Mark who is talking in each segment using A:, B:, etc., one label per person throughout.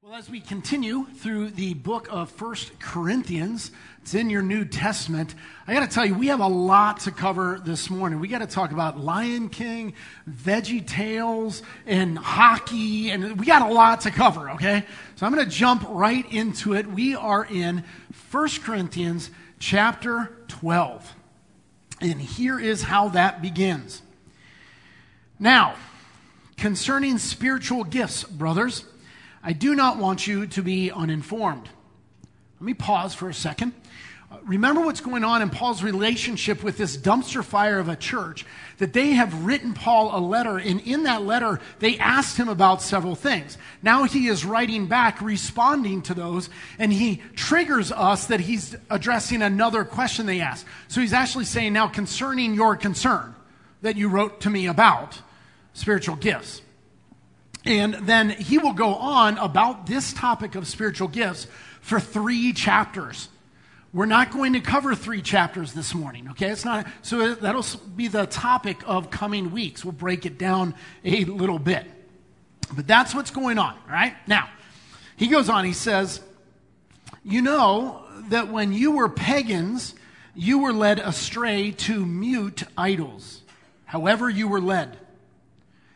A: Well, as we continue through the book of First Corinthians, it's in your New Testament. I got to tell you, we have a lot to cover this morning. We got to talk about Lion King, Veggie Tales, and hockey, and we got a lot to cover, okay? So I'm going to jump right into it. We are in First Corinthians chapter 12. And here is how that begins. Now, concerning spiritual gifts, brothers, I do not want you to be uninformed. Let me pause for a second. Uh, remember what's going on in Paul's relationship with this dumpster fire of a church, that they have written Paul a letter, and in that letter, they asked him about several things. Now he is writing back, responding to those, and he triggers us that he's addressing another question they asked. So he's actually saying, Now, concerning your concern that you wrote to me about spiritual gifts. And then he will go on about this topic of spiritual gifts for three chapters. We're not going to cover three chapters this morning, okay? It's not, so that'll be the topic of coming weeks. We'll break it down a little bit. But that's what's going on, right? Now, he goes on, he says, You know that when you were pagans, you were led astray to mute idols, however, you were led.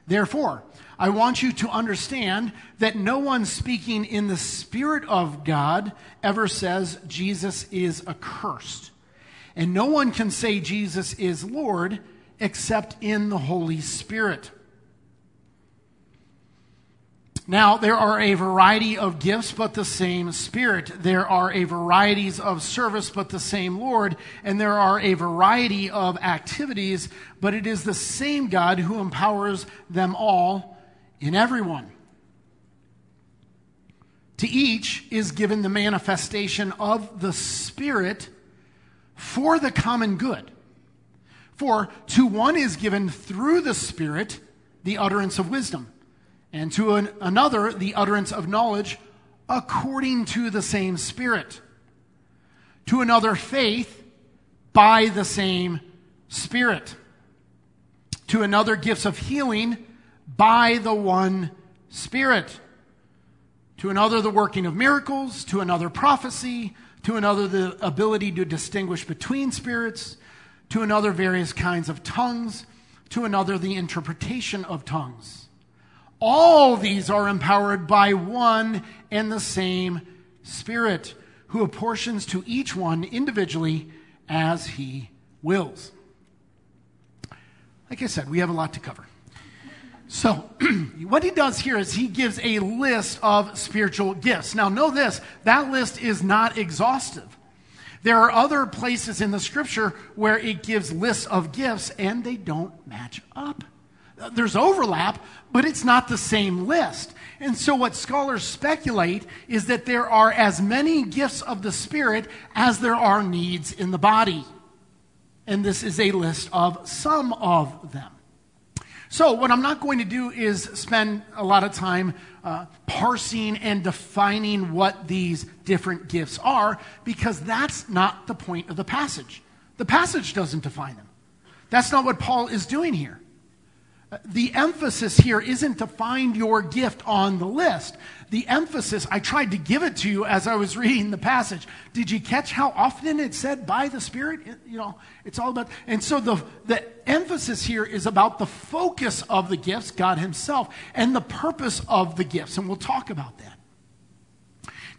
A: Therefore, I want you to understand that no one speaking in the Spirit of God ever says Jesus is accursed. And no one can say Jesus is Lord except in the Holy Spirit. Now, there are a variety of gifts, but the same Spirit. There are a varieties of service, but the same Lord. And there are a variety of activities, but it is the same God who empowers them all in everyone. To each is given the manifestation of the Spirit for the common good. For to one is given through the Spirit the utterance of wisdom, and to an, another the utterance of knowledge according to the same Spirit. To another, faith by the same Spirit. To another, gifts of healing by the one Spirit. To another, the working of miracles, to another, prophecy, to another, the ability to distinguish between spirits, to another, various kinds of tongues, to another, the interpretation of tongues. All these are empowered by one and the same Spirit, who apportions to each one individually as he wills. Like I said, we have a lot to cover. So, what he does here is he gives a list of spiritual gifts. Now, know this that list is not exhaustive. There are other places in the scripture where it gives lists of gifts and they don't match up. There's overlap, but it's not the same list. And so, what scholars speculate is that there are as many gifts of the Spirit as there are needs in the body. And this is a list of some of them. So, what I'm not going to do is spend a lot of time uh, parsing and defining what these different gifts are, because that's not the point of the passage. The passage doesn't define them. That's not what Paul is doing here the emphasis here isn't to find your gift on the list. The emphasis, I tried to give it to you as I was reading the passage. Did you catch how often it said by the Spirit? you know, it's all about, and so the, the emphasis here is about the focus of the gifts, God Himself, and the purpose of the gifts, and we'll talk about that.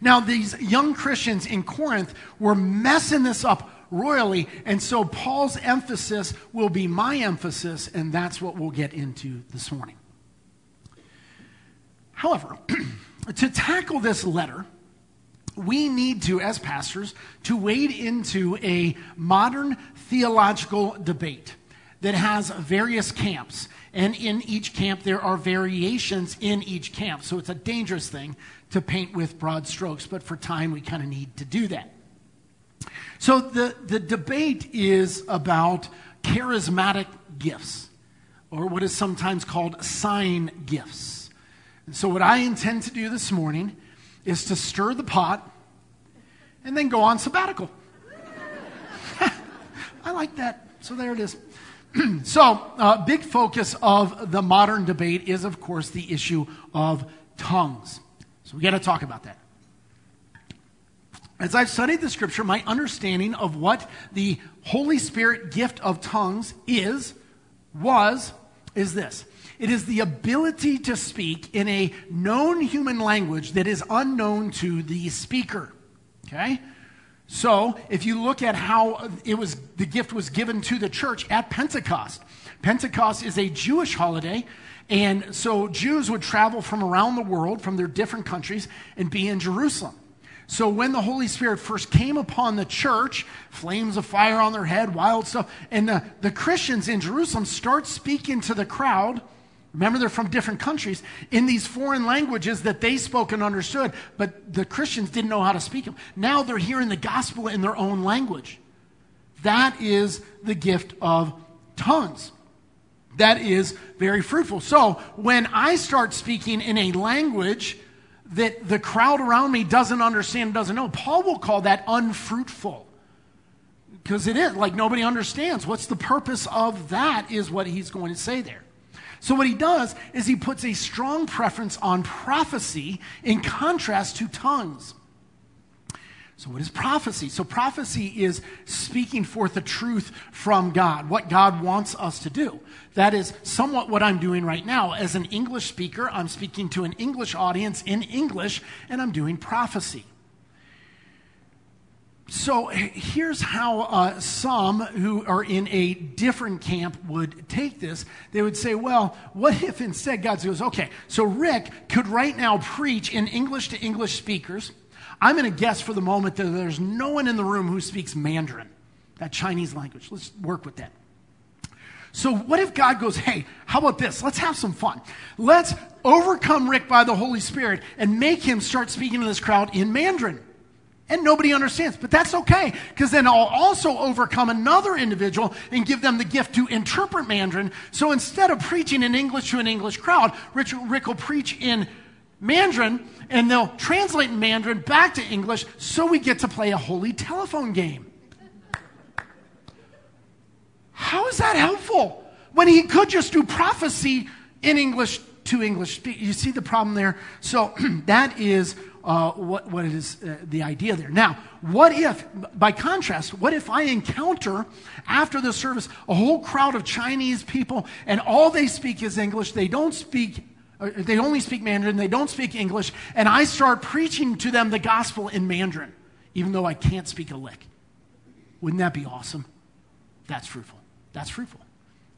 A: Now, these young Christians in Corinth were messing this up royally. And so Paul's emphasis will be my emphasis, and that's what we'll get into this morning. However, to tackle this letter, we need to, as pastors, to wade into a modern theological debate that has various camps. And in each camp, there are variations in each camp. So it's a dangerous thing to paint with broad strokes, but for time, we kind of need to do that. So the, the debate is about charismatic gifts, or what is sometimes called sign gifts. And so, what I intend to do this morning is to stir the pot and then go on sabbatical. I like that. So, there it is. so, uh, big focus of the modern debate is, of course, the issue of tongues. So we got to talk about that. As I've studied the scripture, my understanding of what the Holy Spirit gift of tongues is, was, is this. It is the ability to speak in a known human language that is unknown to the speaker. Okay? So, if you look at how it was the gift was given to the church at Pentecost. Pentecost is a Jewish holiday, and so Jews would travel from around the world from their different countries and be in Jerusalem. So when the Holy Spirit first came upon the church, flames of fire on their head, wild stuff, and the, the Christians in Jerusalem start speaking to the crowd. Remember, they're from different countries in these foreign languages that they spoke and understood, but the Christians didn't know how to speak them. Now they're hearing the gospel in their own language. That is the gift of tongues. That is very fruitful. So when I start speaking in a language that the crowd around me doesn't understand, doesn't know. Paul will call that unfruitful. Because it is, like nobody understands. What's the purpose of that, is what he's going to say there. So, what he does is he puts a strong preference on prophecy in contrast to tongues. So, what is prophecy? So, prophecy is speaking forth the truth from God, what God wants us to do. That is somewhat what I'm doing right now. As an English speaker, I'm speaking to an English audience in English, and I'm doing prophecy. So here's how uh, some who are in a different camp would take this. They would say, well, what if instead God goes, okay, so Rick could right now preach in English to English speakers I'm going to guess for the moment that there's no one in the room who speaks Mandarin, that Chinese language. Let's work with that. So, what if God goes, hey, how about this? Let's have some fun. Let's overcome Rick by the Holy Spirit and make him start speaking to this crowd in Mandarin. And nobody understands, but that's okay, because then I'll also overcome another individual and give them the gift to interpret Mandarin. So instead of preaching in English to an English crowd, Rick, Rick will preach in Mandarin, and they'll translate Mandarin back to English so we get to play a holy telephone game. How is that helpful? When he could just do prophecy in English to English. You see the problem there? So that is uh, what, what is uh, the idea there. Now, what if, by contrast, what if I encounter after the service a whole crowd of Chinese people and all they speak is English? They don't speak Uh, they only speak Mandarin, they don't speak English, and I start preaching to them the gospel in Mandarin, even though I can't speak a lick. Wouldn't that be awesome? That's fruitful. That's fruitful.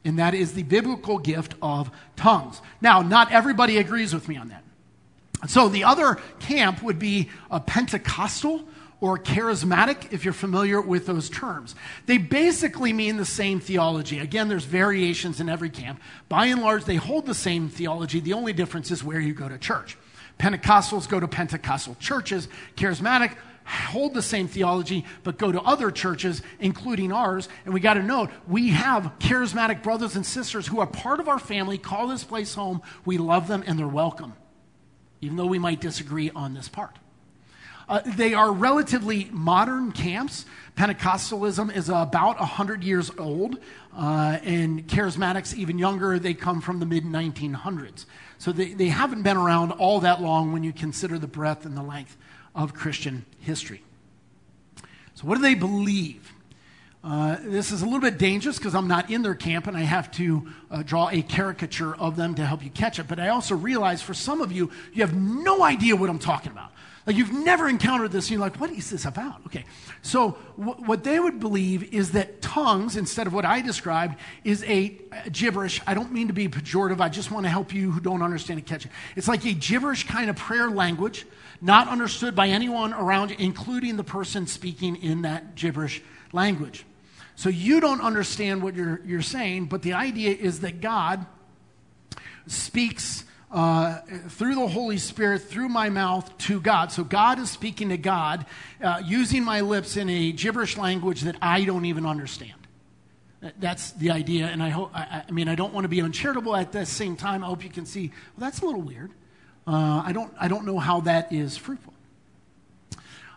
A: And that is the biblical gift of tongues. Now, not everybody agrees with me on that. So the other camp would be a Pentecostal or charismatic, if you're familiar with those terms. They basically mean the same theology. Again, there's variations in every camp. By and large, they hold the same theology. The only difference is where you go to church. Pentecostals go to Pentecostal churches. Charismatic hold the same theology, but go to other churches, including ours. And we got to note, we have charismatic brothers and sisters who are part of our family, call this place home. We love them and they're welcome, even though we might disagree on this part. Uh, they are relatively modern camps. Pentecostalism is about 100 years old, uh, and charismatics, even younger, they come from the mid 1900s. So they, they haven't been around all that long when you consider the breadth and the length of Christian history. So, what do they believe? Uh, this is a little bit dangerous because I'm not in their camp and I have to uh, draw a caricature of them to help you catch it. But I also realize for some of you, you have no idea what I'm talking about. Like you've never encountered this, and you're like, what is this about? Okay. So, w- what they would believe is that tongues, instead of what I described, is a, a gibberish. I don't mean to be pejorative. I just want to help you who don't understand it catch it. It's like a gibberish kind of prayer language, not understood by anyone around including the person speaking in that gibberish language. So, you don't understand what you're, you're saying, but the idea is that God speaks uh, through the Holy Spirit, through my mouth to God. So God is speaking to God uh, using my lips in a gibberish language that I don't even understand. That's the idea, and I hope. I, I mean, I don't want to be uncharitable at the same time. I hope you can see. Well, that's a little weird. Uh, I don't. I don't know how that is fruitful.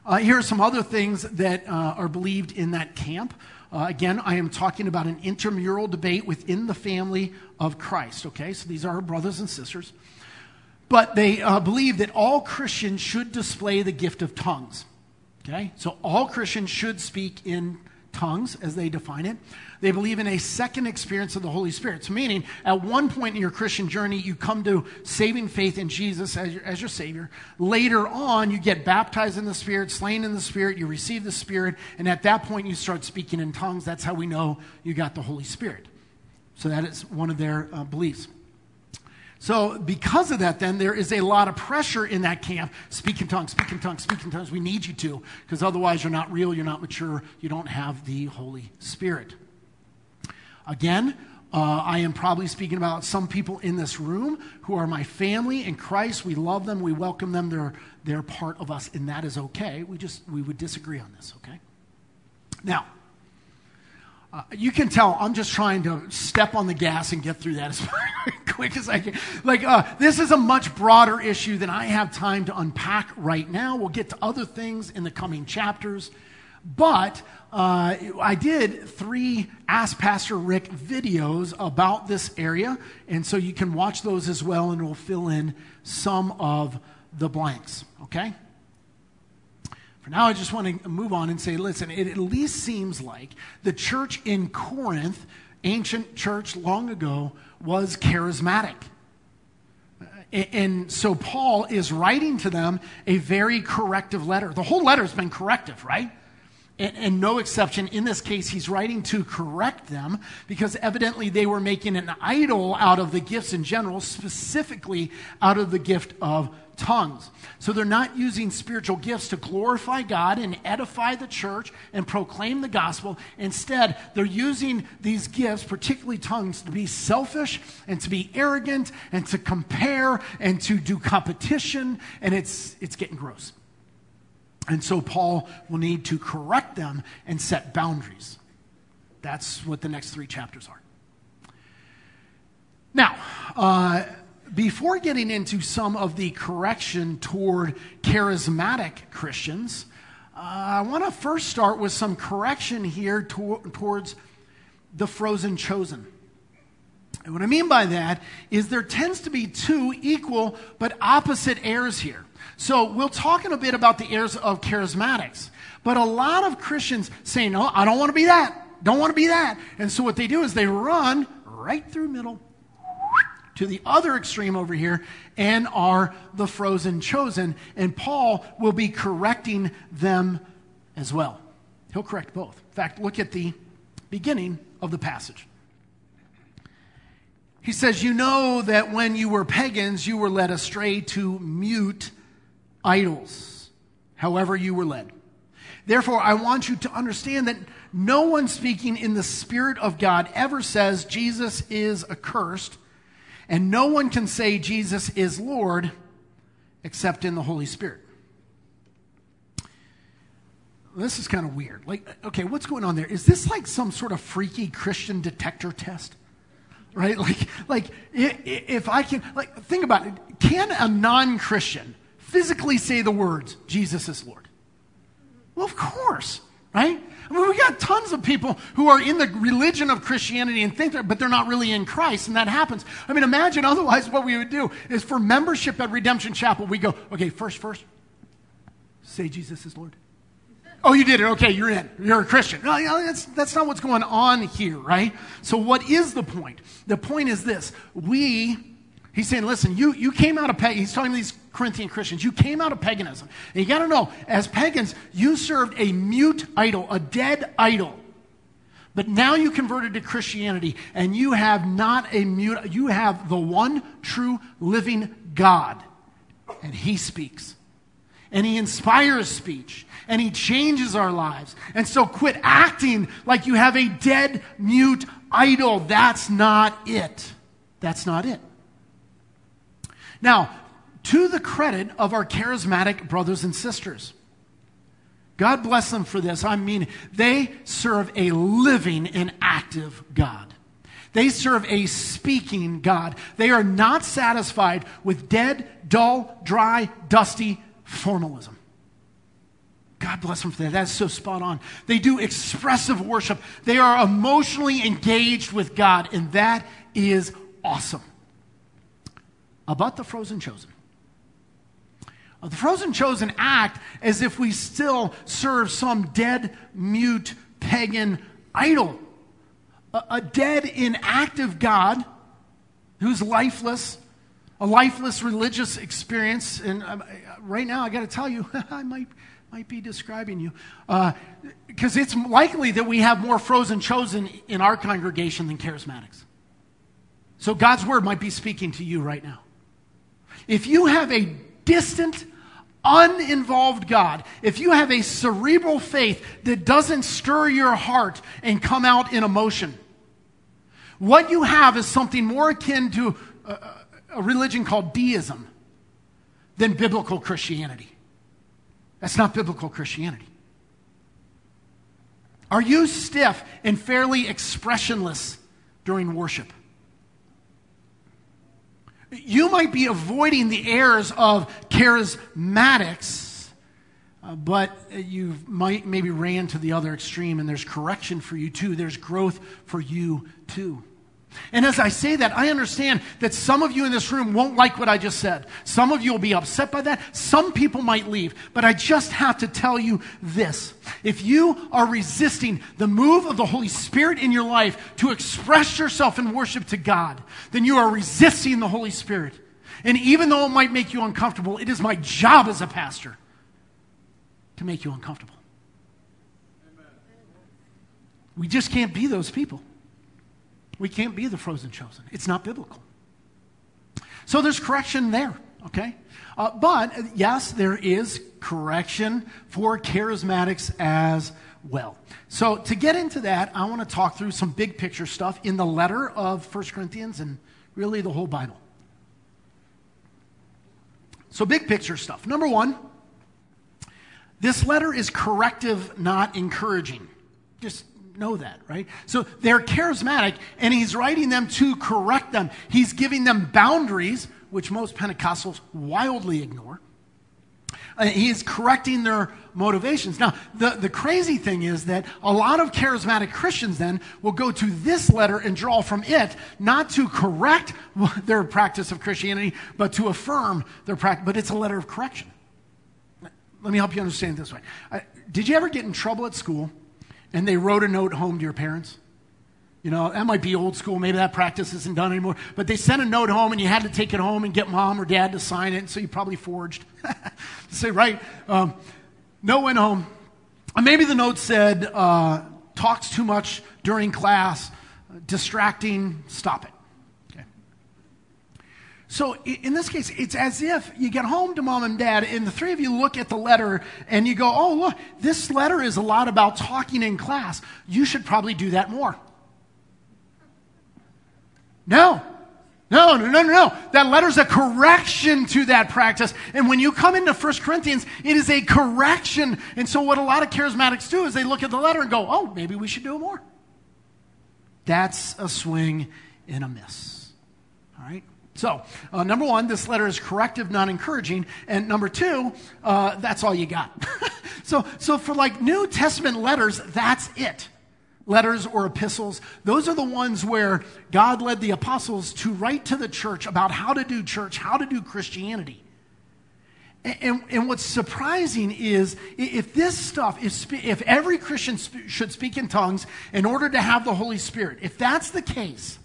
A: Uh, here are some other things that uh, are believed in that camp. Uh, again, I am talking about an intramural debate within the family of Christ, okay? So these are brothers and sisters. but they uh, believe that all Christians should display the gift of tongues. Okay? So all Christians should speak in tongues as they define it. They believe in a second experience of the Holy Spirit. So, meaning, at one point in your Christian journey, you come to saving faith in Jesus as your, as your Savior. Later on, you get baptized in the Spirit, slain in the Spirit, you receive the Spirit, and at that point, you start speaking in tongues. That's how we know you got the Holy Spirit. So, that is one of their uh, beliefs. So, because of that, then, there is a lot of pressure in that camp. Speak in tongues, speak in tongues, speak in tongues. We need you to, because otherwise you're not real, you're not mature, you don't have the Holy Spirit. Again, uh, I am probably speaking about some people in this room who are my family in Christ. We love them, we welcome them, they're, they're part of us, and that is okay. We just we would disagree on this, okay? Now, uh, you can tell I'm just trying to step on the gas and get through that as quick as I can. Like, uh, this is a much broader issue than I have time to unpack right now. We'll get to other things in the coming chapters. But uh, I did three Ask Pastor Rick videos about this area, and so you can watch those as well, and we'll fill in some of the blanks, okay? Now, I just want to move on and say listen, it at least seems like the church in Corinth, ancient church long ago, was charismatic. And so Paul is writing to them a very corrective letter. The whole letter has been corrective, right? And, and, no exception. In this case, he's writing to correct them because evidently they were making an idol out of the gifts in general, specifically out of the gift of tongues. So they're not using spiritual gifts to glorify God and edify the church and proclaim the gospel. Instead, they're using these gifts, particularly tongues, to be selfish and to be arrogant and to compare and to do competition. And it's, it's getting gross. And so Paul will need to correct them and set boundaries. That's what the next three chapters are. Now, uh, before getting into some of the correction toward charismatic Christians, uh, I want to first start with some correction here to- towards the frozen chosen. And what I mean by that is there tends to be two equal but opposite heirs here. So we'll talk in a bit about the heirs of charismatics. But a lot of Christians say, no, I don't want to be that. Don't want to be that. And so what they do is they run right through middle to the other extreme over here and are the frozen chosen. And Paul will be correcting them as well. He'll correct both. In fact, look at the beginning of the passage. He says, You know that when you were pagans, you were led astray to mute idols, however you were led. Therefore, I want you to understand that no one speaking in the Spirit of God ever says Jesus is accursed, and no one can say Jesus is Lord except in the Holy Spirit. This is kind of weird. Like, okay, what's going on there? Is this like some sort of freaky Christian detector test? Right? Like, like if I can, like, think about it. Can a non Christian physically say the words, Jesus is Lord? Well, of course, right? I mean, we got tons of people who are in the religion of Christianity and think, that, but they're not really in Christ, and that happens. I mean, imagine otherwise what we would do is for membership at Redemption Chapel, we go, okay, first, first, say Jesus is Lord. Oh, you did it. Okay, you're in. You're a Christian. No, that's, that's not what's going on here, right? So, what is the point? The point is this we He's saying, listen, you, you came out of. He's talking to these Corinthian Christians. You came out of paganism. And you got to know, as pagans, you served a mute idol, a dead idol. But now you converted to Christianity and you have not a mute, you have the one true living God. And He speaks. And He inspires speech. And He changes our lives. And so quit acting like you have a dead, mute idol. That's not it. That's not it. Now, to the credit of our charismatic brothers and sisters, God bless them for this. I mean, they serve a living and active God. They serve a speaking God. They are not satisfied with dead, dull, dry, dusty formalism. God bless them for that. That's so spot on. They do expressive worship. They are emotionally engaged with God, and that is awesome about the frozen chosen. The frozen chosen act as if we still serve some dead, mute, pagan idol. A, a dead, inactive God who's lifeless, a lifeless religious experience. And uh, right now, I got to tell you, I might, might be describing you. Because uh, it's likely that we have more frozen chosen in our congregation than charismatics. So God's word might be speaking to you right now. If you have a distant, uninvolved God, if you have a cerebral faith that doesn't stir your heart and come out in emotion, what you have is something more akin to a, a religion called deism than biblical Christianity. That's not biblical Christianity. Are you stiff and fairly expressionless during worship? You might be avoiding the errors of charismatics, uh, but you might maybe ran to the other extreme, and there's correction for you too. There's growth for you too. And as I say that, I understand that some of you in this room won't like what I just said. Some of you will be upset by that. Some people might leave. But I just have to tell you this. If you are resisting the move of the Holy Spirit in your life to express yourself in worship to God, then you are resisting the Holy Spirit. And even though it might make you uncomfortable, it is my job as a pastor to make you uncomfortable. We just can't be those people. We can't be the frozen chosen. It's not biblical. So there's correction there, okay? Uh, but yes, there is correction for charismatics as well. So to get into that, I want to talk through some big picture stuff in the letter of 1 Corinthians and really the whole Bible. So, big picture stuff. Number one, this letter is corrective, not encouraging. Just know that, right? So they're charismatic, and he's writing them to correct them. He's giving them boundaries, which most Pentecostals wildly ignore. Uh, he is correcting their motivations. Now, the, the crazy thing is that a lot of charismatic Christians then will go to this letter and draw from it, not to correct their practice of Christianity, but to affirm their practice. But it's a letter of correction. Let me help you understand this way. Uh, did you ever get in trouble at school and they wrote a note home to your parents. You know, that might be old school. Maybe that practice isn't done anymore. But they sent a note home and you had to take it home and get mom or dad to sign it. So you probably forged. Say, right? Um, note went home. And maybe the note said, uh, talks too much during class, distracting, stop it. So in this case, it's as if you get home to mom and dad, and the three of you look at the letter and you go, Oh, look, this letter is a lot about talking in class. You should probably do that more. No. No, no, no, no, That letter's a correction to that practice. And when you come into 1 Corinthians, it is a correction. And so what a lot of charismatics do is they look at the letter and go, oh, maybe we should do it more. That's a swing and a miss. All right? So, uh, number one, this letter is corrective, not encouraging. And number two, uh, that's all you got. so, so, for like New Testament letters, that's it. Letters or epistles, those are the ones where God led the apostles to write to the church about how to do church, how to do Christianity. And, and, what's surprising is if this stuff, if, if every Christian sp- should speak in tongues in order to have the Holy Spirit, if that's the case,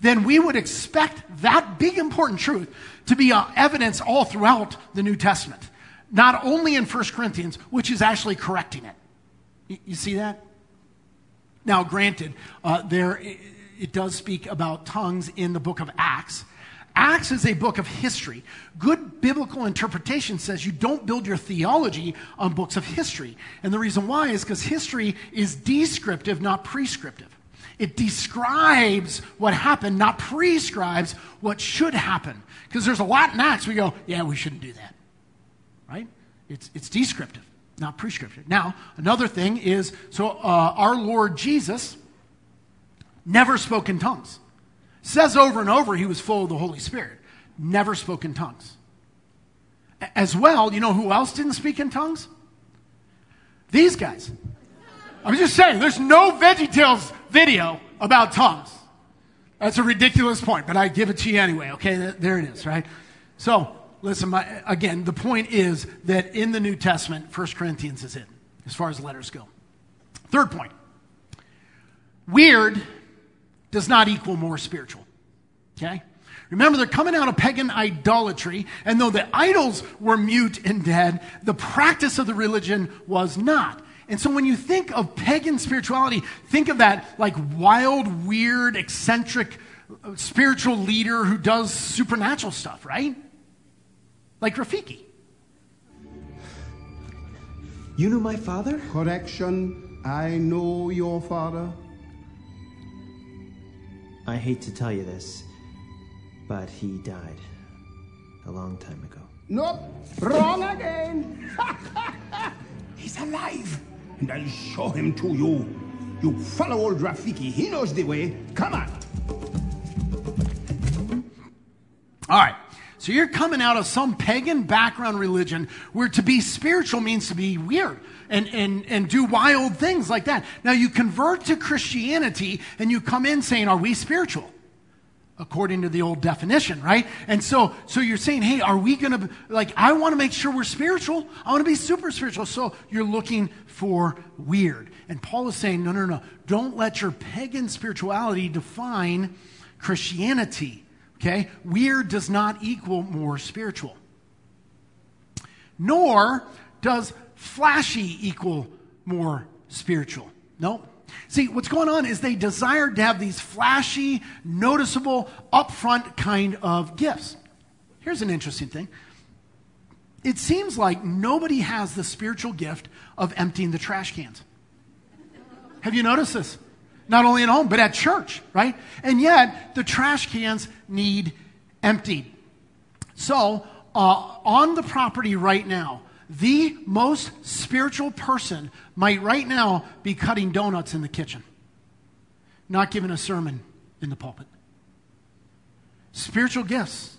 A: then we would expect that big important truth to be uh, evidence all throughout the New Testament, not only in 1 Corinthians, which is actually correcting it. You, you see that? Now, granted, uh, there it, it does speak about tongues in the book of Acts. Acts is a book of history. Good biblical interpretation says you don't build your theology on books of history. And the reason why is because history is descriptive, not prescriptive. It describes what happened, not prescribes what should happen. Because there's a lot in Acts we go, yeah, we shouldn't do that. Right? It's, it's descriptive, not prescriptive. Now, another thing is so uh, our Lord Jesus never spoke in tongues. Says over and over he was full of the Holy Spirit. Never spoke in tongues. As well, you know who else didn't speak in tongues? These guys. I'm just saying, there's no VeggieTales video about tongues. That's a ridiculous point, but I give it to you anyway, okay? There it is, right? So, listen, my, again, the point is that in the New Testament, 1 Corinthians is it, as far as letters go. Third point weird does not equal more spiritual. Okay? Remember, they're coming out of pagan idolatry, and though the idols were mute and dead, the practice of the religion was not. And so when you think of pagan spirituality, think of that like wild, weird, eccentric uh, spiritual leader who does supernatural stuff, right? Like Rafiki.
B: You knew my father?
C: Correction, I know your father.
B: I hate to tell you this, but he died a long time ago.
C: Nope, wrong again. He's alive, and I'll show him to you. You follow old Rafiki. He knows the way. Come on.
A: All right. So you're coming out of some pagan background religion where to be spiritual means to be weird and, and, and do wild things like that. Now you convert to Christianity and you come in saying, Are we spiritual? According to the old definition, right? And so, so you're saying, hey, are we gonna, like, I wanna make sure we're spiritual. I wanna be super spiritual. So you're looking for weird. And Paul is saying, no, no, no. Don't let your pagan spirituality define Christianity. Okay? Weird does not equal more spiritual. Nor does flashy equal more spiritual. No. See, what's going on is they desired to have these flashy, noticeable, upfront kind of gifts. Here's an interesting thing. It seems like nobody has the spiritual gift of emptying the trash cans. Have you noticed this? not only at home, but at church, right? And yet, the trash cans need emptied. So, uh, on the property right now, the most spiritual person might right now be cutting donuts in the kitchen, not giving a sermon in the pulpit. Spiritual gifts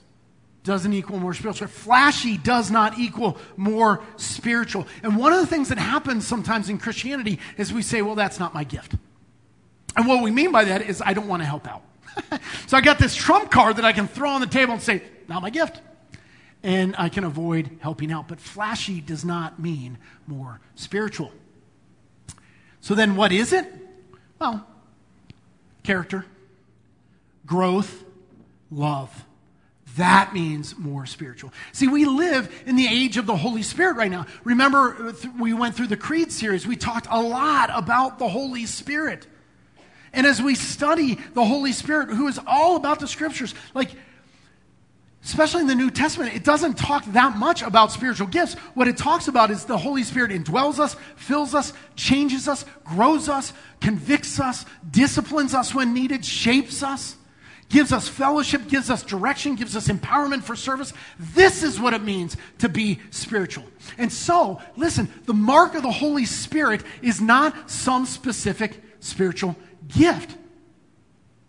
A: doesn't equal more spiritual. Flashy does not equal more spiritual. And one of the things that happens sometimes in Christianity is we say, well, that's not my gift. And what we mean by that is I don't want to help out. so I got this trump card that I can throw on the table and say, not my gift. And I can avoid helping out. But flashy does not mean more spiritual. So then what is it? Well, character, growth, love. That means more spiritual. See, we live in the age of the Holy Spirit right now. Remember, we went through the Creed series. We talked a lot about the Holy Spirit. And as we study the Holy Spirit, who is all about the scriptures, like, especially in the New Testament, it doesn't talk that much about spiritual gifts. What it talks about is the Holy Spirit indwells us, fills us, changes us, grows us, convicts us, disciplines us when needed, shapes us, gives us fellowship, gives us direction, gives us empowerment for service. This is what it means to be spiritual. And so, listen, the mark of the Holy Spirit is not some specific spiritual gift.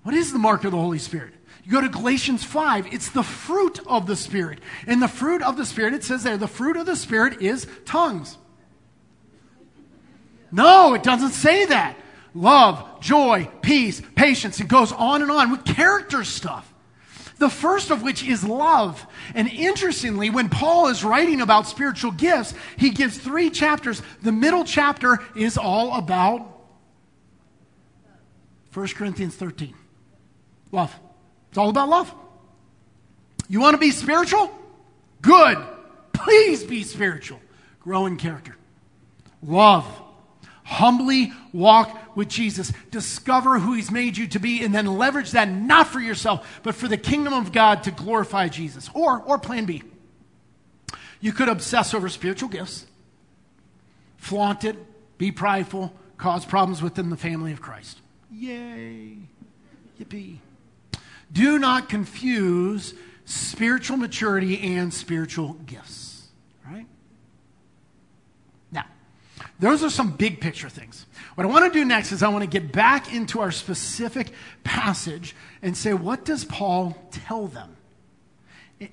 A: What is the mark of the Holy Spirit? You go to Galatians 5, it's the fruit of the Spirit. And the fruit of the Spirit, it says there, the fruit of the Spirit is tongues. No, it doesn't say that. Love, joy, peace, patience. It goes on and on with character stuff. The first of which is love. And interestingly, when Paul is writing about spiritual gifts, he gives three chapters. The middle chapter is all about 1 Corinthians 13. Love. It's all about love. You want to be spiritual? Good. Please be spiritual. Grow in character. Love. Humbly walk with Jesus. Discover who He's made you to be, and then leverage that not for yourself, but for the kingdom of God to glorify Jesus. Or, or plan B. You could obsess over spiritual gifts, flaunt it, be prideful, cause problems within the family of Christ. Yay. Yippee. Do not confuse spiritual maturity and spiritual gifts. Right? Now, those are some big picture things. What I want to do next is I want to get back into our specific passage and say, what does Paul tell them?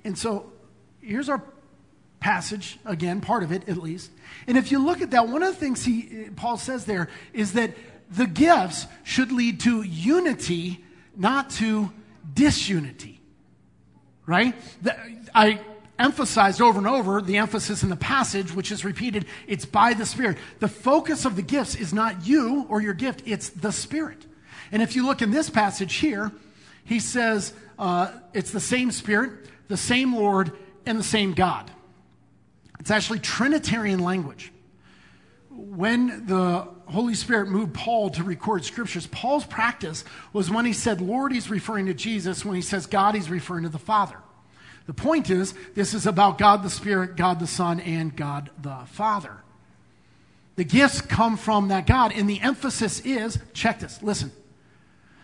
A: And so here's our passage, again, part of it at least. And if you look at that, one of the things he, Paul says there is that the gifts should lead to unity, not to disunity. Right? I, emphasized over and over, the emphasis in the passage, which is repeated, it's by the Spirit. The focus of the gifts is not you or your gift, it's the Spirit. And if you look in this passage here, he says uh, it's the same Spirit, the same Lord, and the same God. It's actually Trinitarian language. When the Holy Spirit moved Paul to record scriptures, Paul's practice was when he said Lord, he's referring to Jesus. When he says God, he's referring to the Father. The point is, this is about God the Spirit, God the Son, and God the Father. The gifts come from that God, and the emphasis is check this, listen.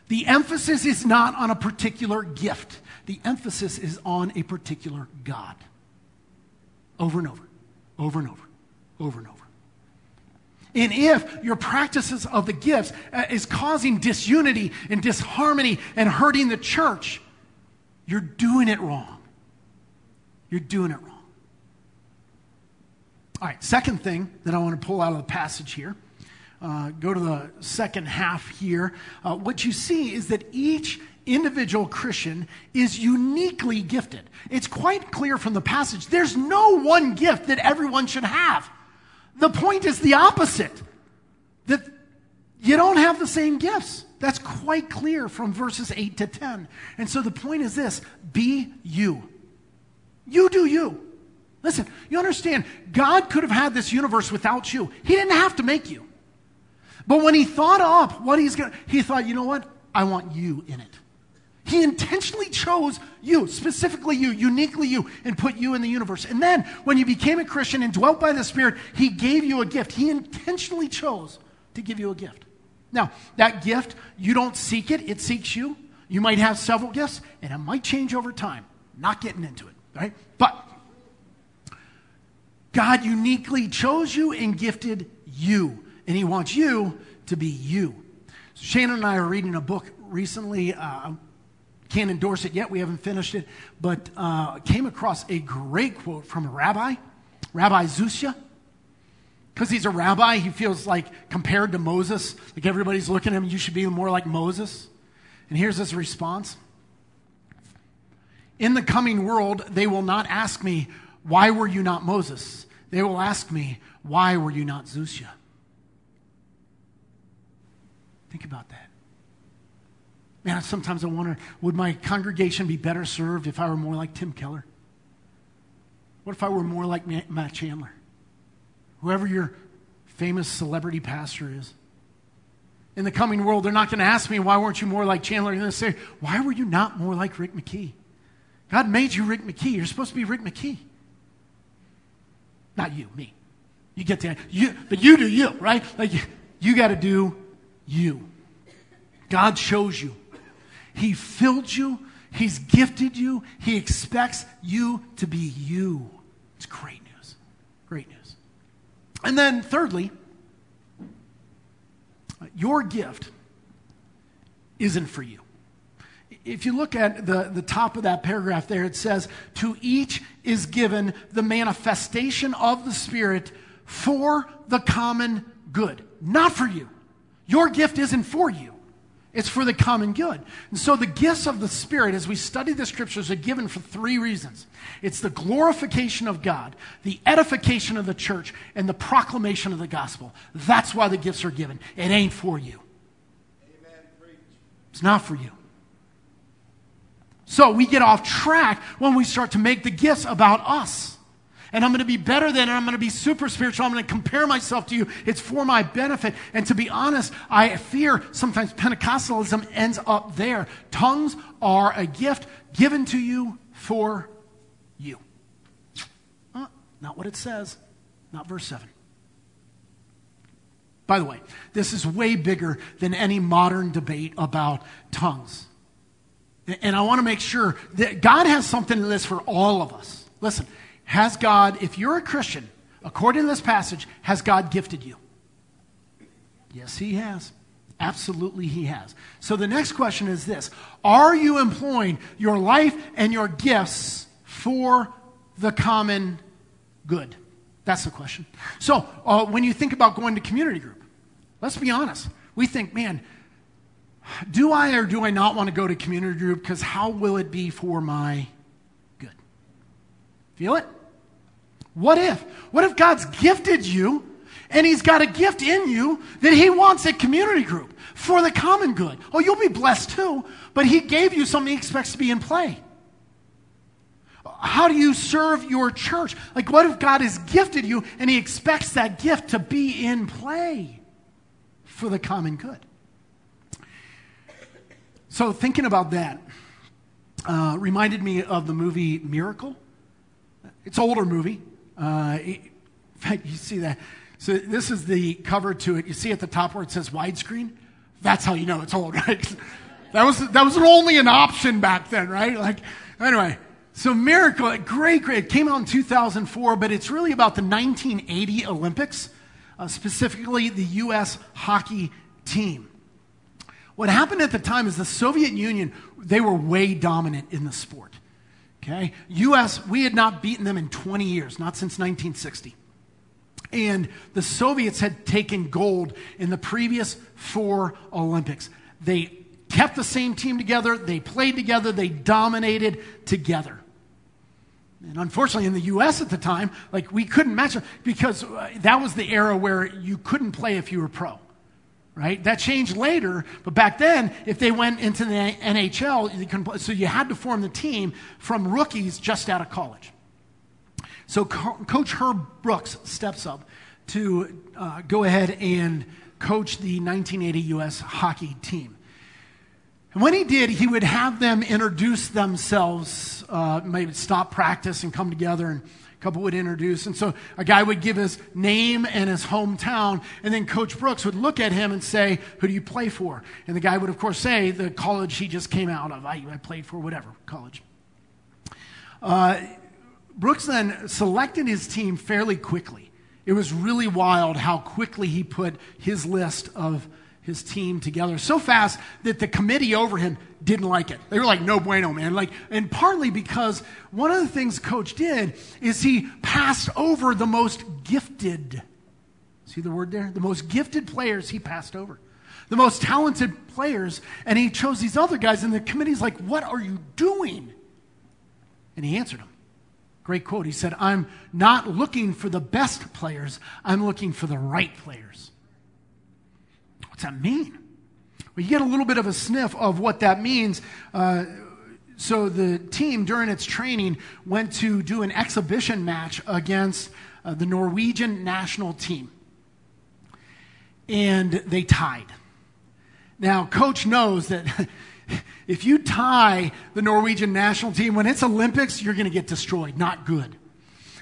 A: The emphasis is not on a particular gift, the emphasis is on a particular God. Over and over, over and over, over and over. And if your practices of the gifts uh, is causing disunity and disharmony and hurting the church, you're doing it wrong. You're doing it wrong. All right, second thing that I want to pull out of the passage here. Uh, go to the second half here. Uh, what you see is that each individual Christian is uniquely gifted. It's quite clear from the passage. There's no one gift that everyone should have. The point is the opposite that you don't have the same gifts. That's quite clear from verses 8 to 10. And so the point is this be you. You do you. Listen, you understand, God could have had this universe without you. He didn't have to make you. But when he thought up what he's going to, he thought, you know what? I want you in it. He intentionally chose you, specifically you, uniquely you, and put you in the universe. And then, when you became a Christian and dwelt by the Spirit, He gave you a gift. He intentionally chose to give you a gift. Now, that gift, you don't seek it, it seeks you. You might have several gifts, and it might change over time. Not getting into it, right? But God uniquely chose you and gifted you, and He wants you to be you. Shannon and I are reading a book recently. Uh, can't endorse it yet, we haven't finished it, but uh, came across a great quote from a rabbi, Rabbi Zusha. Because he's a rabbi, he feels like compared to Moses, like everybody's looking at him, you should be more like Moses. And here's his response In the coming world, they will not ask me, Why were you not Moses? They will ask me, Why were you not Zusha? Think about that. Man, sometimes I wonder would my congregation be better served if I were more like Tim Keller? What if I were more like Matt Chandler? Whoever your famous celebrity pastor is. In the coming world, they're not going to ask me, why weren't you more like Chandler? They're going to say, why were you not more like Rick McKee? God made you Rick McKee. You're supposed to be Rick McKee. Not you, me. You get that. You, but you do you, right? Like you, you got to do you. God shows you. He filled you, He's gifted you, He expects you to be you. It's great news. Great news. And then, thirdly, your gift isn't for you. If you look at the, the top of that paragraph there, it says, To each is given the manifestation of the Spirit for the common good. Not for you. Your gift isn't for you. It's for the common good. And so the gifts of the Spirit, as we study the scriptures, are given for three reasons it's the glorification of God, the edification of the church, and the proclamation of the gospel. That's why the gifts are given. It ain't for you, it's not for you. So we get off track when we start to make the gifts about us and I'm going to be better than, and I'm going to be super spiritual. I'm going to compare myself to you. It's for my benefit. And to be honest, I fear sometimes Pentecostalism ends up there. Tongues are a gift given to you for you. Uh, not what it says, not verse 7. By the way, this is way bigger than any modern debate about tongues. And I want to make sure that God has something in this for all of us. Listen, has God, if you're a Christian, according to this passage, has God gifted you? Yes, He has. Absolutely, He has. So the next question is this Are you employing your life and your gifts for the common good? That's the question. So uh, when you think about going to community group, let's be honest. We think, man, do I or do I not want to go to community group? Because how will it be for my good? Feel it? What if? What if God's gifted you and He's got a gift in you that He wants at community group for the common good? Oh, you'll be blessed too, but He gave you something He expects to be in play. How do you serve your church? Like, what if God has gifted you and He expects that gift to be in play for the common good? So, thinking about that uh, reminded me of the movie Miracle. It's an older movie. Uh, in fact, you see that. So this is the cover to it. You see at the top where it says widescreen. That's how you know it's old, right? that was that was only an option back then, right? Like anyway. So Miracle, great, great. It came out in 2004, but it's really about the 1980 Olympics, uh, specifically the U.S. hockey team. What happened at the time is the Soviet Union, they were way dominant in the sport. Okay? US, we had not beaten them in 20 years, not since 1960. And the Soviets had taken gold in the previous four Olympics. They kept the same team together, they played together, they dominated together. And unfortunately, in the U.S. at the time, like we couldn't match them because uh, that was the era where you couldn't play if you were pro right? That changed later, but back then, if they went into the NHL, you so you had to form the team from rookies just out of college. So Co- Coach Herb Brooks steps up to uh, go ahead and coach the 1980 U.S. hockey team. And when he did, he would have them introduce themselves, uh, maybe stop practice and come together and couple would introduce. And so a guy would give his name and his hometown, and then Coach Brooks would look at him and say, Who do you play for? And the guy would, of course, say, The college he just came out of. I, I played for whatever college. Uh, Brooks then selected his team fairly quickly. It was really wild how quickly he put his list of his team together so fast that the committee over him didn't like it. They were like, no bueno, man. Like, and partly because one of the things coach did is he passed over the most gifted. See the word there? The most gifted players he passed over. The most talented players, and he chose these other guys, and the committee's like, What are you doing? And he answered them. Great quote. He said, I'm not looking for the best players, I'm looking for the right players. What's that mean? Well, you get a little bit of a sniff of what that means. Uh, so the team, during its training, went to do an exhibition match against uh, the Norwegian national team. And they tied. Now, coach knows that if you tie the Norwegian national team, when it's Olympics, you're going to get destroyed. Not good.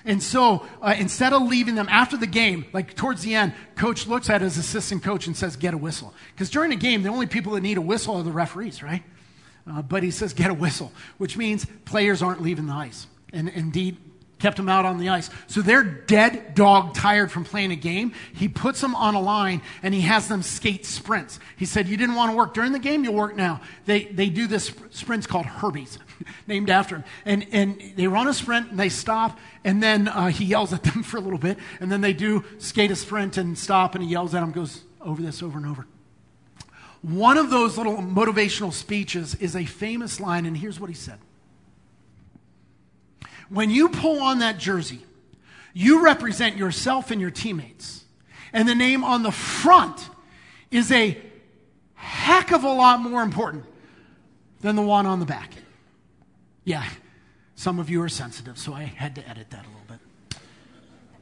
A: And so uh, instead of leaving them after the game, like towards the end, coach looks at his assistant coach and says, Get a whistle. Because during a game, the only people that need a whistle are the referees, right? Uh, but he says, Get a whistle, which means players aren't leaving the ice. And indeed, kept them out on the ice. So they're dead dog tired from playing a game. He puts them on a line and he has them skate sprints. He said, You didn't want to work during the game, you'll work now. They, they do this sprints called Herbies, named after him. And, and they run a sprint and they stop, and then uh, he yells at them for a little bit. And then they do skate a sprint and stop, and he yells at them, goes over this over and over. One of those little motivational speeches is a famous line, and here's what he said. When you pull on that jersey, you represent yourself and your teammates. And the name on the front is a heck of a lot more important than the one on the back. Yeah, some of you are sensitive, so I had to edit that a little bit.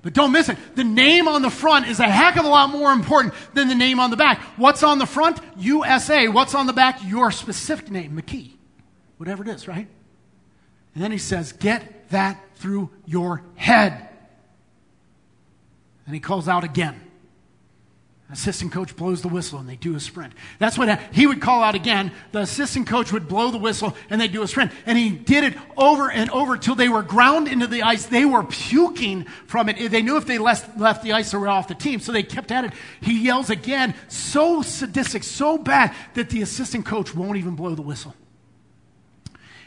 A: But don't miss it. The name on the front is a heck of a lot more important than the name on the back. What's on the front? USA. What's on the back? Your specific name, McKee. Whatever it is, right? And then he says, Get that through your head. And he calls out again. Assistant coach blows the whistle and they do a sprint. That's what he would call out again. The assistant coach would blow the whistle and they do a sprint. And he did it over and over till they were ground into the ice. They were puking from it. They knew if they left, left the ice, they were off the team. So they kept at it. He yells again, so sadistic, so bad that the assistant coach won't even blow the whistle.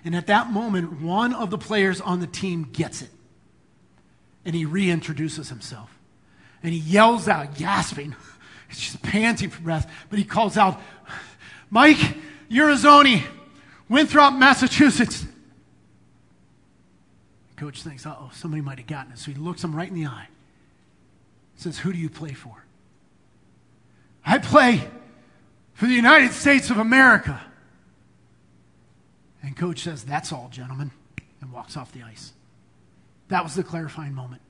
A: And at that moment, one of the players on the team gets it. And he reintroduces himself. And he yells out, gasping. He's just panting for breath. But he calls out, Mike Eruzione, Winthrop, Massachusetts. Coach thinks, oh, somebody might have gotten it. So he looks him right in the eye. Says, Who do you play for? I play for the United States of America. And coach says, That's all, gentlemen, and walks off the ice. That was the clarifying moment.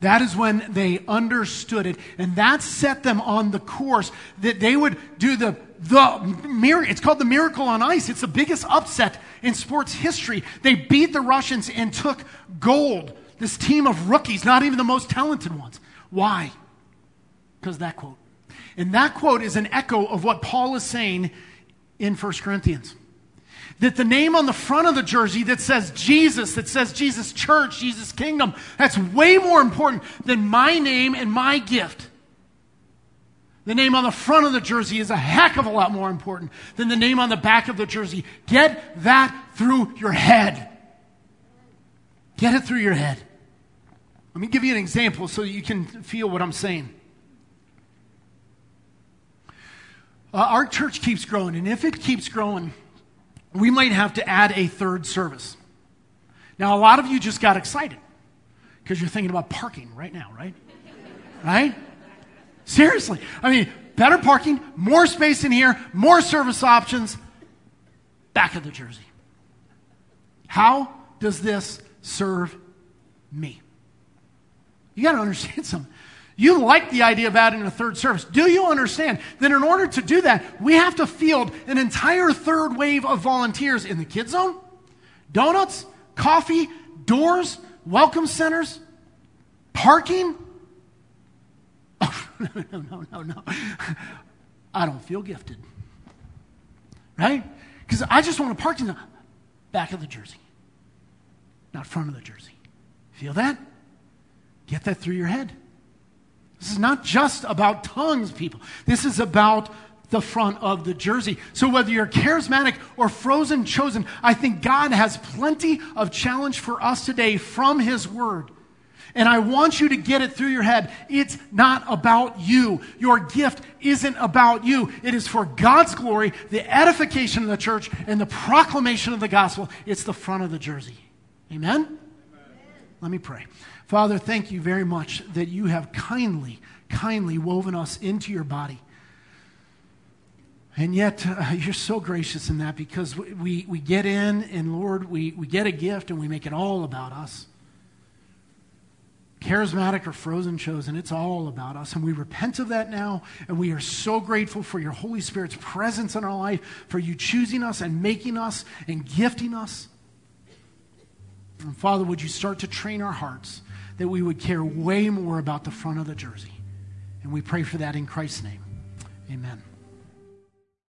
A: That is when they understood it, and that set them on the course that they would do the the. It's called the miracle on ice. It's the biggest upset in sports history. They beat the Russians and took gold. This team of rookies, not even the most talented ones. Why? Because that quote. And that quote is an echo of what Paul is saying in 1 Corinthians. That the name on the front of the jersey that says Jesus, that says Jesus Church, Jesus Kingdom, that's way more important than my name and my gift. The name on the front of the jersey is a heck of a lot more important than the name on the back of the jersey. Get that through your head. Get it through your head. Let me give you an example so you can feel what I'm saying. Uh, our church keeps growing, and if it keeps growing, we might have to add a third service. Now, a lot of you just got excited because you're thinking about parking right now, right? Right? Seriously. I mean, better parking, more space in here, more service options, back of the jersey. How does this serve me? You got to understand something. You like the idea of adding a third service. Do you understand that in order to do that, we have to field an entire third wave of volunteers in the kids zone, donuts, coffee, doors, welcome centers, parking? Oh, no, no, no, no. I don't feel gifted. Right? Because I just want to park in the back of the jersey, not front of the jersey. Feel that? Get that through your head. This is not just about tongues, people. This is about the front of the jersey. So whether you're charismatic or frozen chosen, I think God has plenty of challenge for us today from His Word. And I want you to get it through your head. It's not about you. Your gift isn't about you. It is for God's glory, the edification of the church, and the proclamation of the gospel. It's the front of the jersey. Amen? Amen. Let me pray. Father, thank you very much that you have kindly, kindly woven us into your body. And yet, uh, you're so gracious in that because we, we, get in, and Lord, we, we get a gift and we make it all about us. Charismatic or frozen chosen, it's all about us. And we repent of that now. And we are so grateful for your Holy Spirit's presence in our life, for you choosing us and making us and gifting us. And Father, would you start to train our hearts that we would care way more about the front of the jersey. And we pray for that in Christ's name. Amen.